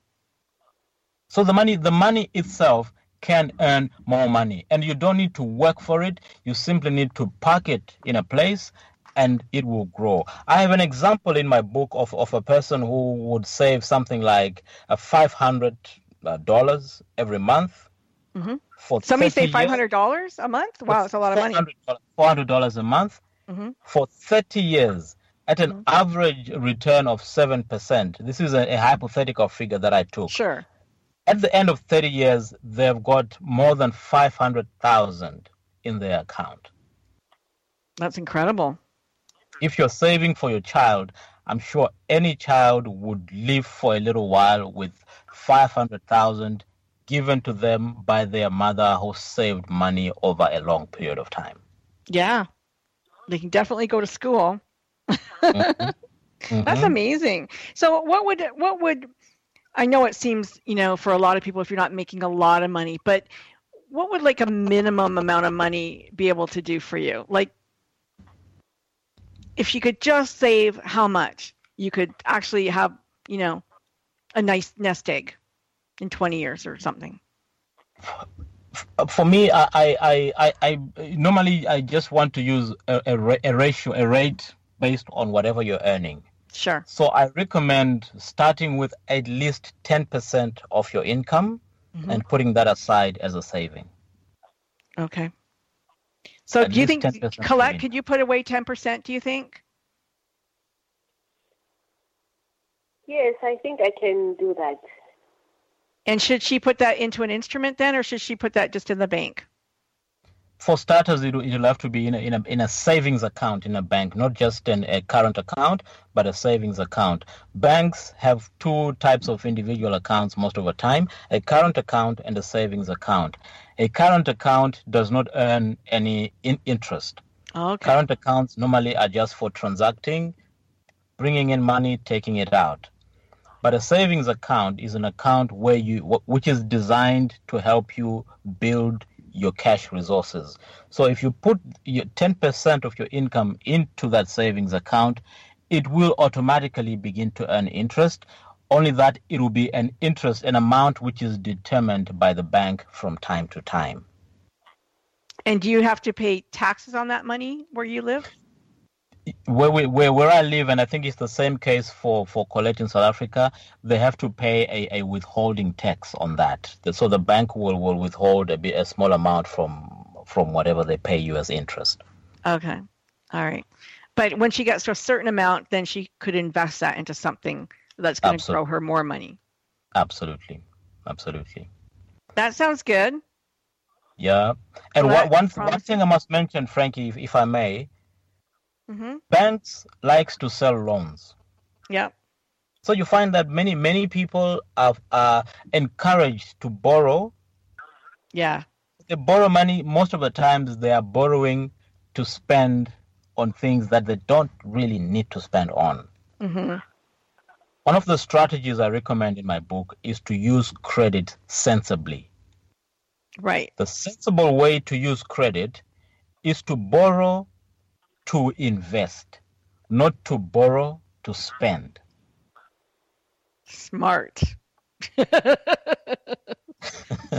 S4: So the money, the money itself can earn more money, and you don't need to work for it. You simply need to park it in a place, and it will grow. I have an example in my book of, of a person who would save something like a five hundred dollars every month
S2: hmm
S4: for
S2: Somebody
S4: 30
S2: say five hundred dollars a month. Wow, it's a lot of money.
S4: Four hundred dollars a month
S2: hmm
S4: for thirty years at an average return of seven percent. This is a, a hypothetical figure that I took.
S2: Sure.
S4: At the end of thirty years, they've got more than five hundred thousand in their account.
S2: That's incredible.
S4: If you're saving for your child, I'm sure any child would live for a little while with five hundred thousand given to them by their mother who saved money over a long period of time.
S2: Yeah. They can definitely go to school.
S4: Mhm.
S2: That's amazing. So what would what would I know it seems, you know, for a lot of people if you're not making a lot of money, but what would like a minimum amount of money be able to do for you? Like if you could just save how much you could actually have, you know, a nice nest egg in 20 years or something.
S4: for me, I, I, I, I, normally I just want to use a, a, a ratio, a rate based on whatever you're earning.
S2: Sure.
S4: So I recommend starting with at least 10% of your income
S2: Mhm.
S4: and putting that aside as a saving.
S2: Okay. So
S4: At
S2: do you think
S4: 10%
S2: Colette, could you put away 10%, do you think?
S3: Yes, I think I can do that.
S2: And should she put that into an instrument then or should she put that just in the bank?
S4: For starters, it will, have to be in a, in a, in a savings account in a bank, not just in a current account, but a savings account. Banks have two types of individual accounts most of the time, a current account and a savings account. A current account does not earn any in- interest.
S2: Oh, okay.
S4: Current accounts normally are just for transacting, bringing in money, taking it out. But a savings account is an account where you, which is designed to help you build your cash resources. So if you put your 10% of your income into that savings account, it will automatically begin to earn interest. Only that it will be an interest, an amount which is determined by the bank from time to time.
S2: And do you have to pay taxes on that money where you live?
S4: Where we where, where I live, and I think it's the same case for for Colette in South Africa. They have to pay a, a withholding tax on that, so the bank will, will withhold a bit a small amount from from whatever they pay you as interest.
S2: Okay. All right. But when she gets to a certain amount, then she could invest that into something that's going to grow her more money.
S4: Absolutely, absolutely.
S2: That sounds good.
S4: Yeah, and
S2: Well,
S4: one one, one
S2: promising.
S4: thing I must mention, Frankie, if, if I may,
S2: hmm
S4: banks likes to sell loans.
S2: Yeah.
S4: So you find that many many people are, are encouraged to borrow
S2: Yeah.
S4: they borrow money most of the times they are borrowing to spend on things that they don't really need to spend on
S2: Mm-hmm.
S4: one of the strategies i recommend in my book is to use credit sensibly
S2: Right.
S4: the sensible way to use credit is to borrow to invest not to borrow to spend
S2: Smart.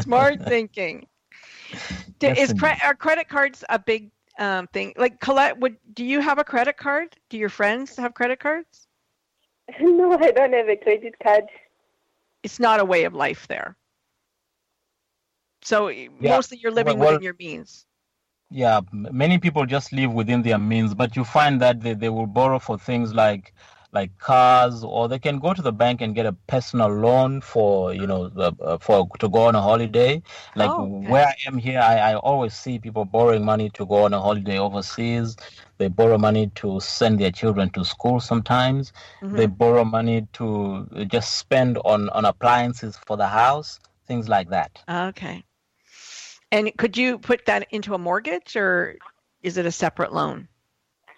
S2: Smart thinking.
S4: Yes,
S2: is cre- are credit cards a big um, thing? Like Colette, would do you have a credit card? Do your friends have credit cards?
S3: No, I don't have a credit card.
S2: It's not a way of life there. So
S4: Yeah,
S2: mostly you're living
S4: well-
S2: within your means.
S4: Yeah many people just live within their means but you find that they, they will borrow for things like like cars or they can go to the bank and get a personal loan for you know uh, for to go on a holiday like
S2: Oh, okay.
S4: where i am here I, I always see people borrowing money to go on a holiday overseas they borrow money to send their children to school sometimes
S2: Mhm.
S4: they borrow money to just spend on on appliances for the house things like that
S2: Okay. And could you put that into a mortgage or is it a separate loan?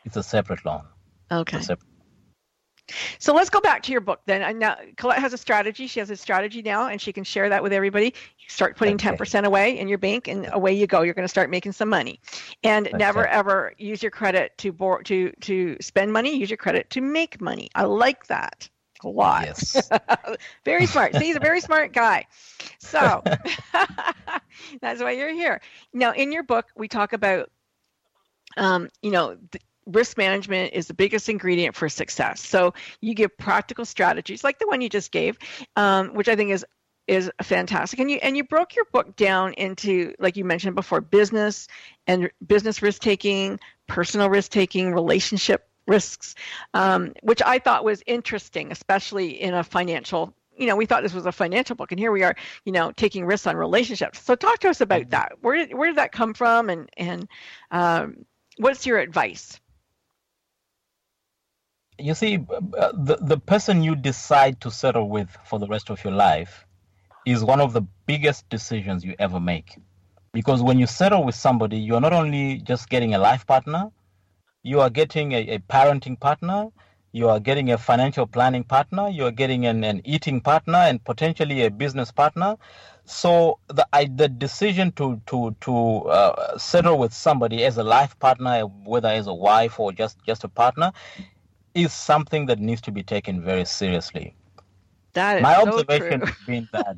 S4: it's a separate loan
S2: Okay.
S4: A
S2: So let's go back to your book then. And now Colette has a strategy. She has a strategy now, and she can share that with everybody. You start putting ten percent away in your bank, and away you go. You're going to start making some money, and never ever use your credit to bor- to to spend money. Use your credit to make money. I like that a lot.
S4: Yes.
S2: very smart. See, he's a very smart guy. So that's why you're here. Now, in your book, we talk about, um, you know, th- risk management is the biggest ingredient for success. So you give practical strategies like the one you just gave, um, which I think is is fantastic. And you and you broke your book down into like you mentioned before, business and business risk taking, personal risk taking, relationship risks, um, which I thought was interesting, especially in a financial. You know, we thought this was a financial book, and here we are. You know, taking risks on relationships. So, talk to us about that. Where did where did that come from, and and um, what's your advice?
S4: You see, uh, the the person you decide to settle with for the rest of your life is one of the biggest decisions you ever make. Because when you settle with somebody, you are not only just getting a life partner, you are getting a, a parenting partner, you are getting a financial planning partner, you are getting an, an eating partner, and potentially a business partner. So the I, the decision to to to uh, settle with somebody as a life partner, whether as a wife or just just a partner, is something that needs to be taken very seriously.
S2: That is
S4: My
S2: so
S4: observation
S2: true.
S4: has been that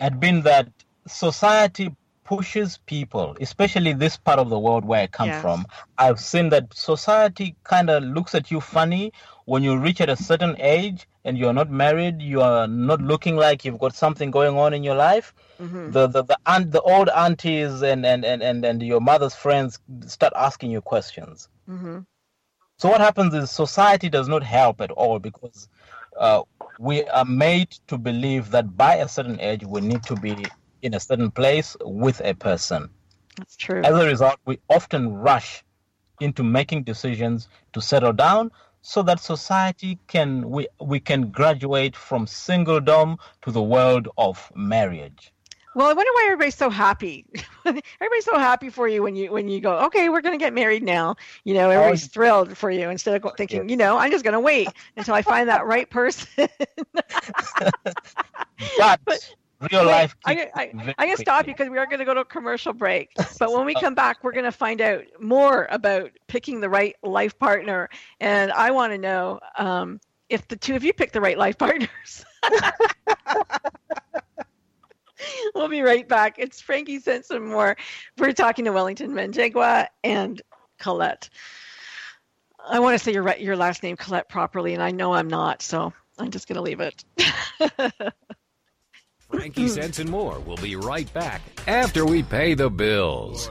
S4: had been that society pushes people, especially this part of the world where I come
S2: Yes.
S4: from. I've seen that society kind of looks at you funny when you reach at a certain age and you're not married, you are not looking like you've got something going on in your life.
S2: Mhm.
S4: The the the, aunt, the old aunties and, and, and, and, and your mother's friends start asking you questions.
S2: Mhm.
S4: So what happens is society does not help at all because uh, we are made to believe that by a certain age we need to be in a certain place with a person.
S2: That's true.
S4: As a result, we often rush into making decisions to settle down so that society can we, we can graduate from singledom to the world of marriage.
S2: Well, I wonder why everybody's so happy. everybody's so happy for you when you when you go, okay, we're going to get married now. You know, everybody's oh, thrilled for you instead of thinking, you know, I'm just going to wait until I find that right person.
S4: But, real
S2: Wait,
S4: life
S2: I, I, am gonna stop you because we are going to go to a commercial break. But when we come back, we're going to find out more about picking the right life partner. And I want to know um, if the two of you pick the right life partners. we'll be right back. It's Frankie Sense and more. We're talking to Wellington Manjegwa and Colette. I want to say your your last name Colette properly, and I know I'm not, so I'm just going to leave it.
S1: Frankie Sense and more will be right back after we pay the bills.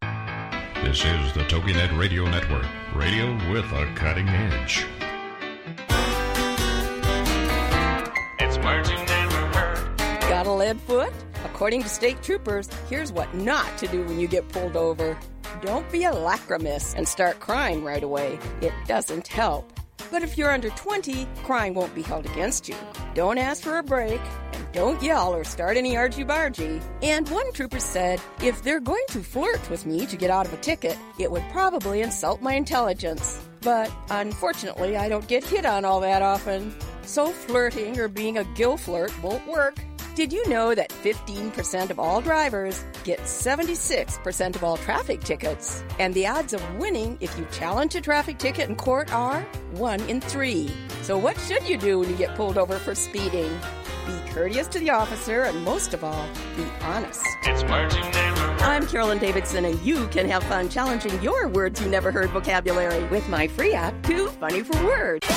S5: This is the TogiNet Radio Network, radio with a cutting edge.
S6: It's words you never heard.
S7: Got a lead foot? According to state troopers, here's what not to do when you get pulled over. Don't be a lachrymous and start crying right away. It doesn't help. But if you're under 20, crying won't be held against you. Don't ask for a break, and don't yell or start any argy-bargy. And one trooper said, if they're going to flirt with me to get out of a ticket, it would probably insult my intelligence. But unfortunately, I don't get hit on all that often. So flirting or being a gill flirt won't work. Did you know that 15% of all drivers get 76% of all traffic tickets? And the odds of winning if you challenge a traffic ticket in court are 1 in 3. So, what should you do when you get pulled over for speeding? Be courteous to the officer, and most of all, be honest.
S6: It's words you never heard.
S7: I'm Carolyn Davidson, and you can have fun challenging your words you never heard vocabulary with my free app, Too Funny for Words.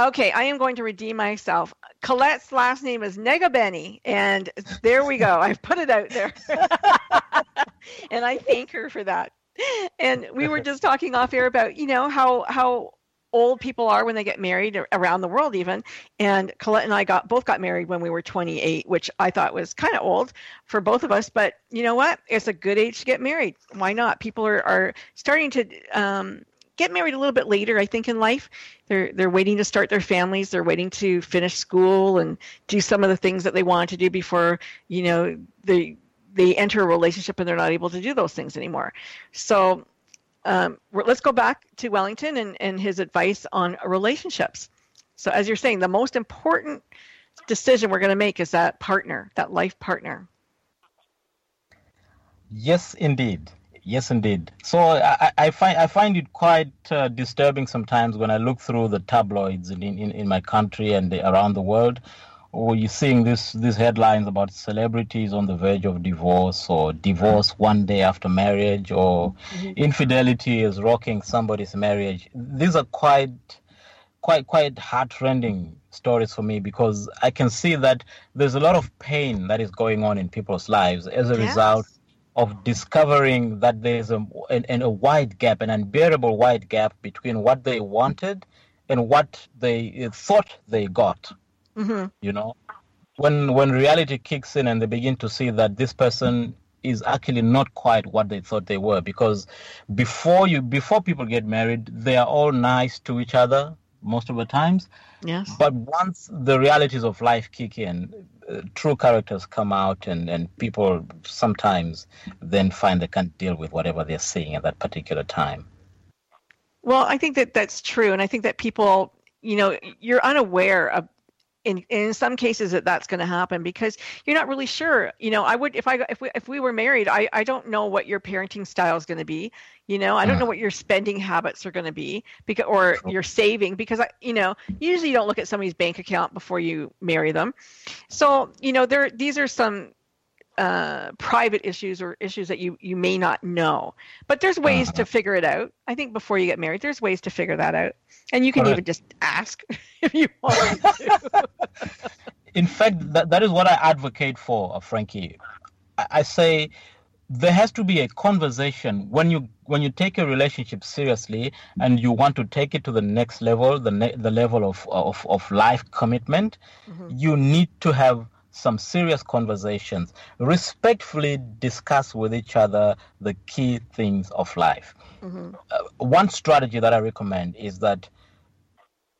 S2: Okay, I am going to redeem myself. Colette's last name is Negabeni, and there we go. I've put it out there. and I thank her for that. And we were just talking off air about, you know, how how old people are when they get married around the world even. And Colette and I got both got married when we were 28, which I thought was kind of old for both of us, but you know what? It's a good age to get married. Why not? People are are starting to um get married a little bit later, I think, in life. They're they're waiting to start their families. They're waiting to finish school and do some of the things that they wanted to do before you know they they enter a relationship and they're not able to do those things anymore. So um, let's go back to Wellington and, and his advice on relationships. So as you're saying, the most important decision we're going to make is that partner, that life partner.
S4: Yes, indeed. Yes, indeed. So I, I- find I find it quite uh, disturbing sometimes when I look through the tabloids in, in, in my country and around the world, or you're seeing this these headlines about celebrities on the verge of divorce, or divorce one day after marriage, or infidelity is rocking somebody's marriage. These are quite quite quite heartrending stories for me because I can see that there's a lot of pain that is going on in people's lives as a
S2: Yes.
S4: result of discovering that there's a, an, an- a wide gap, an unbearable wide gap between what they wanted and what they uh, thought they got.
S2: Hmm
S4: You know, when when reality kicks in and they begin to see that this person is actually not quite what they thought they were, because before you before people get married, they are all nice to each other most of the times.
S2: Yes.
S4: But once the realities of life kick in, uh, true characters come out, and, and people sometimes then find they can't deal with whatever they're seeing at that particular time.
S2: Well, I think that that's true, and I think that people, you know, you're unaware of. In, in some cases that that's going to happen because you're not really sure. You know i would if i if we if we were married i i don't know what your parenting style is going to be. You know i don't know what your spending habits are going to be because or your saving because i you know usually you don't look at somebody's bank account before you marry them. So you know there these are some uh, private issues or issues that you you may not know but there's ways to figure it out i think before you get married there's ways to figure that out and you can
S4: Correct.
S2: even just ask if you want to
S4: In fact, that, that is what I advocate for, uh, Frankie. I, I say there has to be a conversation when you when you take a relationship seriously and you want to take it to the next level, the ne- the level of of, of life commitment. You need to have some serious conversations, respectfully discuss with each other the key things of life. Uh, one strategy that I recommend is that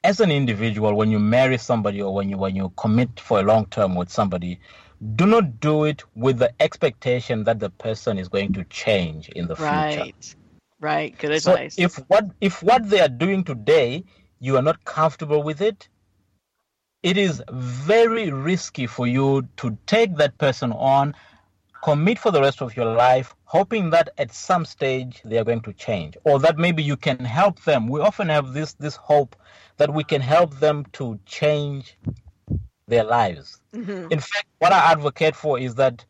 S4: as an individual, when you marry somebody or when you when you commit for a long term with somebody, do not do it with the expectation that the person is going to change in the future.
S2: right right good
S4: So
S2: advice
S4: if what if what they are doing today you are not comfortable with it, it is very risky for you to take that person on, commit for the rest of your life, hoping that at some stage they are going to change, or that maybe you can help them. We often have this this hope that we can help them to change their lives. Mm-hmm. In fact, what I advocate for is that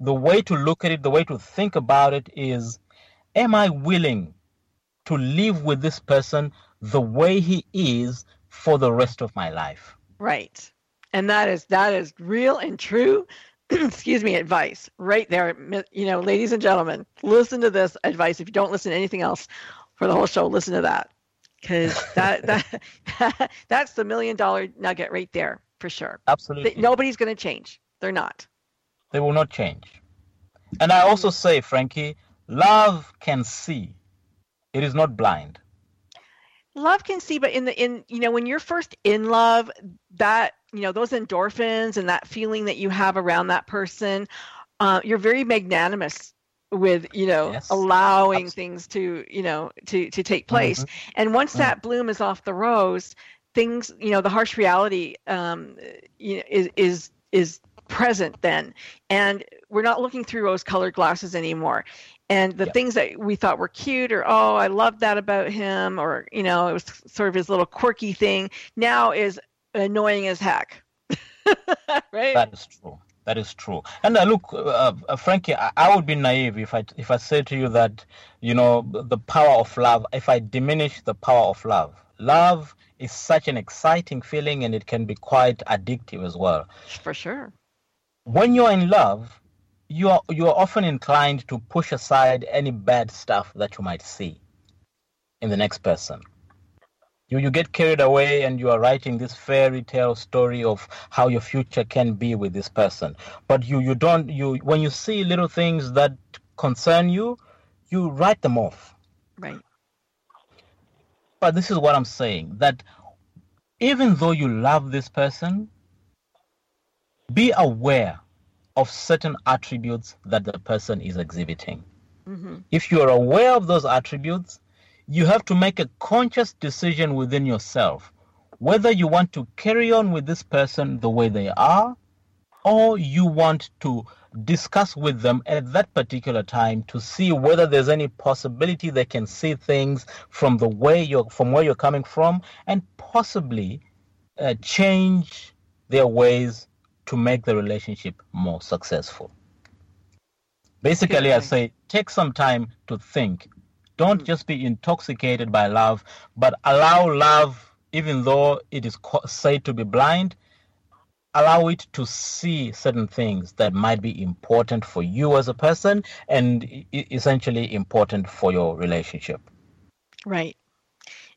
S4: the way to look at it, the way to think about it is am I willing to live with this person the way he is for the rest of my life?
S2: Right. And that is that is real and true, excuse me, advice right there. You know, ladies and gentlemen, listen to this advice. If you don't listen to anything else for the whole show, listen to that. Because that, that that's the million dollar nugget right there for sure.
S4: Absolutely.
S2: That Nobody's going to change. They're not.
S4: They will not change. And I also mm. say, Frankie, love can see. It is not blind.
S2: Love can see but in the in you know when you're first in love that you know those endorphins and that feeling that you have around that person uh, you're very magnanimous with you know
S4: Yes,
S2: allowing
S4: absolutely.
S2: things to you know to to take place
S4: Mhm.
S2: and once
S4: Mm.
S2: that bloom is off the rose things you know the harsh reality um you know, is is is present then and we're not looking through rose colored glasses anymore and the
S4: Yep.
S2: things that we thought were cute or oh i love that about him or you know it was sort of his little quirky thing now is annoying as heck right
S4: That is true. That is true. And uh, look, uh, uh, Frankie, I, I would be naive if I if I say to you that you know the power of love. If I diminish the power of love, love is such an exciting feeling, and it can be quite addictive as well.
S2: for sure
S4: When you're in love, you are you are often inclined to push aside any bad stuff that you might see in the next person. You, you get carried away and you are writing this fairy tale story of how your future can be with this person. But you, you don't you when you see little things that concern you, you write them off.
S2: right
S4: But this is what I'm saying that even though you love this person, be aware of certain attributes that the person is exhibiting.
S2: hmm
S4: If you are aware of those attributes, you have to make a conscious decision within yourself whether you want to carry on with this person the way they are or you want to discuss with them at that particular time to see whether there's any possibility they can see things from the way you're from where you're coming from and possibly uh, change their ways to make the relationship more successful. Basically i say take some time to think. Don't hmm. just be intoxicated by love but allow love even though it is said to be blind allow it to see certain things that might be important for you as a person and essentially important for your relationship.
S2: Right.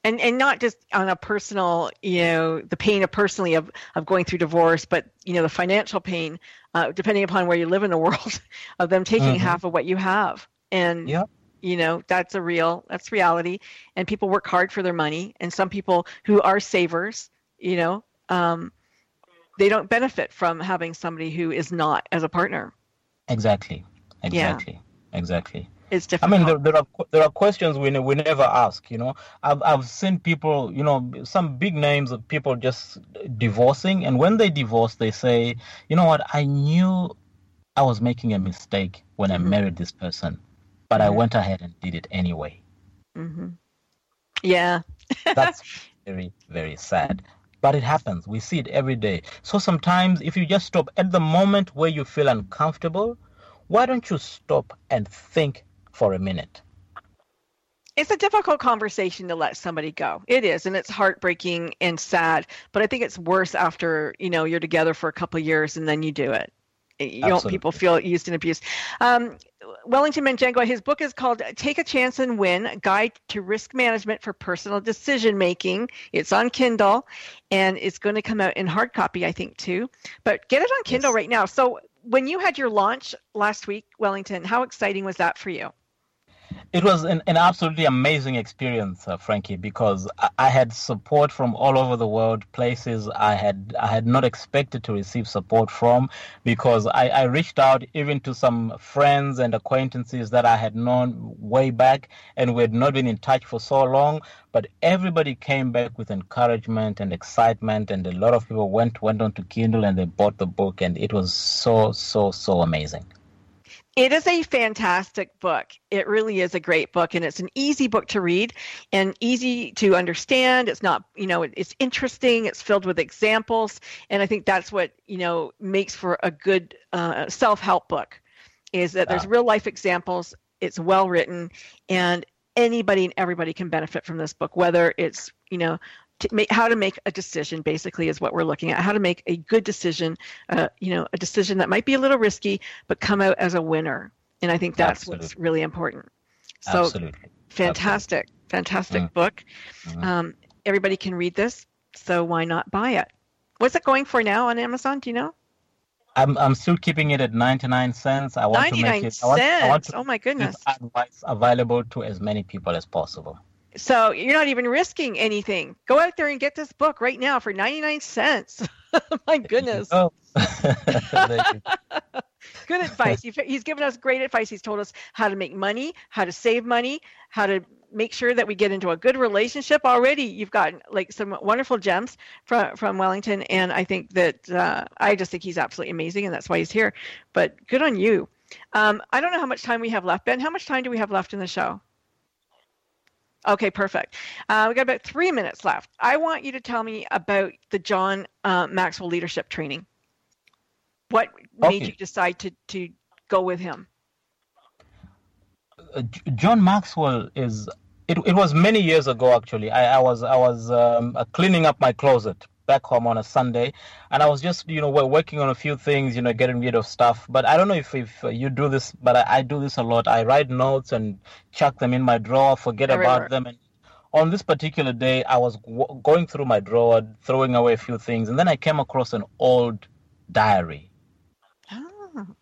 S2: And and not just on a personal, you know, the pain of personally of, of going through divorce, but you know, the financial pain, uh, depending upon where you live in the world, of them taking
S4: Mhm.
S2: half of what you have. And
S4: Yeah.
S2: you know, that's a real that's reality. And people work hard for their money. And some people who are savers, you know, um, they don't benefit from having somebody who is not as a partner.
S4: exactly
S2: Yeah.
S4: exactly
S2: It's
S4: I mean, there, there are there are questions we we never ask. You know, I've I've seen people, you know, some big names of people just divorcing, and when they divorce, they say, you know what, I knew I was making a mistake when I
S2: Mhm.
S4: married this person, but I
S2: Mhm.
S4: went ahead and did it anyway.
S2: hmm Yeah.
S4: That's very very sad. But it happens. We see it every day. So sometimes, if you just stop at the moment where you feel uncomfortable, why don't you stop and think for a minute?
S2: It's a difficult conversation to let somebody go. It is, and it's heartbreaking and sad. But I think it's worse after you know you're together for a couple of years and then you do it. You don't people feel used and abused. Um, Wellington Manjangwa, his book is called "Take a Chance and Win: Guide to Risk Management for Personal Decision Making." It's on Kindle, and it's going to come out in hard copy, I think, too. But get it on Kindle
S4: Yes.
S2: right now. So, when you had your launch last week, Wellington, how exciting was that for you?
S4: It was an, an absolutely amazing experience, uh, Frankie, because I, I had support from all over the world, places I had I had not expected to receive support from, because I, I reached out even to some friends and acquaintances that I had known way back, and we had not been in touch for so long. But everybody came back with encouragement and excitement, and a lot of people went went on to Kindle and they bought the book, and it was so so so amazing.
S2: It is a fantastic book. It really is a great book, and it's an easy book to read and easy to understand. It's not, you know, it's interesting. It's filled with examples, and I think that's what you know makes for a good uh, self-help book. Is that there's
S4: Ah.
S2: real life examples. It's well written, and anybody and everybody can benefit from this book. Whether it's you know to make, how to make a decision basically is what we're looking at. How to make a good decision uh, you know a decision that might be a little risky but come out as a winner. And i think that's what's really important. So
S4: Absolutely.
S2: fantastic. Fantastic
S4: Mm.
S2: book.
S4: Mhm.
S2: um, everybody can read this so why not buy it? What's it going for now on amazon? Do you know?
S4: I'm I'm still keeping it at 99 cents. I want to make it I want, I want
S2: cents.
S4: To
S2: oh my goodness.
S4: advice available to as many people as possible.
S2: So you're not even risking anything go out there and get this book right now for 99 cents my goodness
S4: Oh. There you go.
S2: good advice. He's given us great advice. He's told us how to make money, how to save money, how to make sure that we get into a good relationship. Already, you've got like some wonderful gems from from Wellington, and I think that uh, I just think he's absolutely amazing, and that's why he's here. But good on you. Um, I don't know how much time we have left, Ben. How much time do we have left in the show? Okay, perfect. Uh, we got about three minutes left. I want you to tell me about the John uh, Maxwell leadership training. What made
S4: Okay.
S2: you decide to to go with him?
S4: Uh, John Maxwell is. It, it was many years ago actually. I, I was I was um, uh, cleaning up my closet back home on a Sunday, and I was just you know wo- working on a few things, you know, getting rid of stuff. But I don't know if if you do this, but I, I do this a lot. I write notes and chuck them in my drawer, forget about them, and on this particular day, I was w- going through my drawer, throwing away a few things, and then I came across an old diary.
S2: Oh,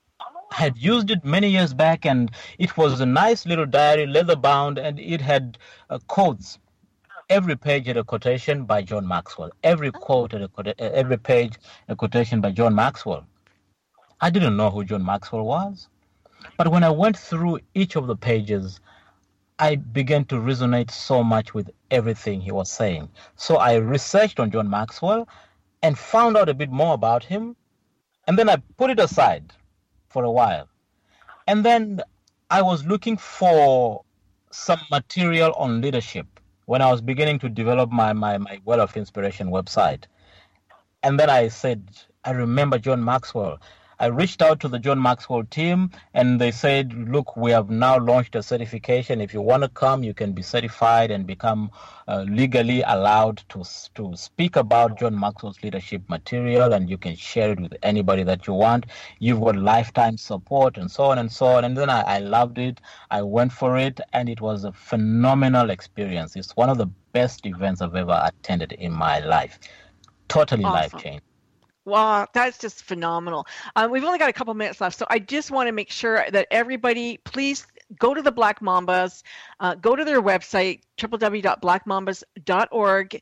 S4: I had used it many years back, and it was a nice little diary, leather bound, and it had uh, quotes. Every page had a quotation by John Maxwell. Every quote had a quote, uh, every page a quotation by John Maxwell. I didn't know who John Maxwell was, but when I went through each of the pages, I began to resonate so much with everything he was saying. So I researched on John Maxwell and found out a bit more about him, and then I put it aside for a while. And then I was looking for some material on leadership when I was beginning to develop my, my, my Well of Inspiration website. And then I said, I remember John Maxwell. I reached out to the John Maxwell team and they said, look, we have now launched a certification. If you want to come, you can be certified and become uh, legally allowed to, to speak about John Maxwell's leadership material and you can share it with anybody that you want. You've got lifetime support and so on and so on. And then I, I loved it. I went for it and it was a phenomenal experience. It's one of the best events I've ever attended in my life. Totally
S2: Awesome.
S4: life changing.
S2: Wow, that's just phenomenal. Um, we've only got a couple minutes left, so I just want to make sure that everybody, please go to the Black Mambas, uh, go to their website, www.blackmambas.org.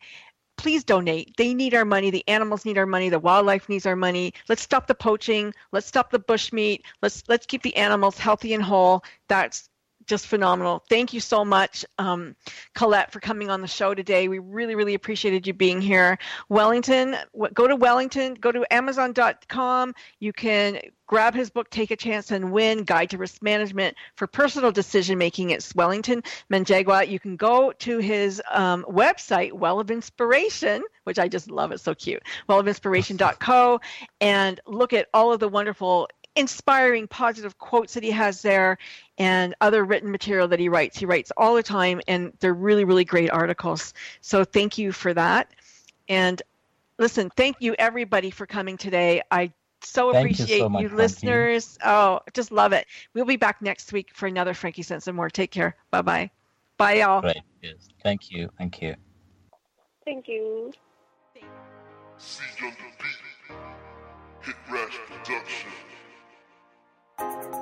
S2: Please donate. They need our money. The animals need our money. The wildlife needs our money. Let's stop the poaching. Let's stop the bushmeat. Let's let's keep the animals healthy and whole. That's just phenomenal. Thank you so much, um, Colette, for coming on the show today. We really, really appreciated you being here. Wellington, go to Wellington, go to Amazon.com. You can grab his book, Take a Chance and Win Guide to Risk Management for Personal Decision Making. It's Wellington Manjagwa. You can go to his um, website, Well of Inspiration, which I just love. It's so cute. Well of Inspiration.co and look at all of the wonderful inspiring positive quotes that he has there and other written material that he writes. He writes all the time and they're really, really great articles. So thank you for that. And listen, thank you everybody for coming today. I so
S4: Thank you so
S2: appreciate
S4: much,
S2: you, listeners. Oh, just love it. We'll be back next week for another Frankie Sense and more. Take care. Bye bye. Bye y'all.
S4: Great. Yes. Thank you. Thank you.
S3: Thank you.
S10: See Mm-hmm.